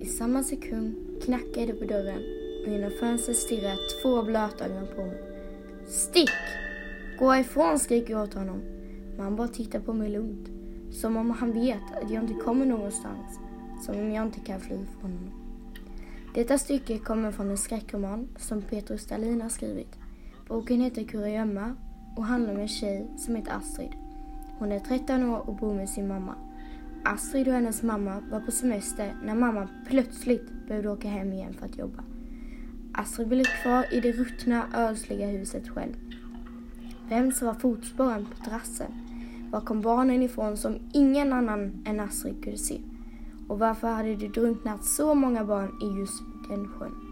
I samma sekund knackade det på dörren och genom fönstret stirrade två blöta ögon på mig. Stick! Gå ifrån skriker jag åt honom. Men han bara tittar på mig lugnt. Som om han vet att jag inte kommer någonstans. Som om jag inte kan fly från honom. Detta stycke kommer från en skräckroman som Petrus Stalin har skrivit. Boken heter Kurragömma och handlar om en tjej som heter Astrid. Hon är 13 år och bor med sin mamma. Astrid och hennes mamma var på semester när mamma plötsligt behövde åka hem igen för att jobba. Astrid blev kvar i det ruttna, ödsliga huset själv. Vems var fotspåren på terrassen? Var kom barnen ifrån som ingen annan än Astrid kunde se? Och varför hade det drunknat så många barn i just den sjön?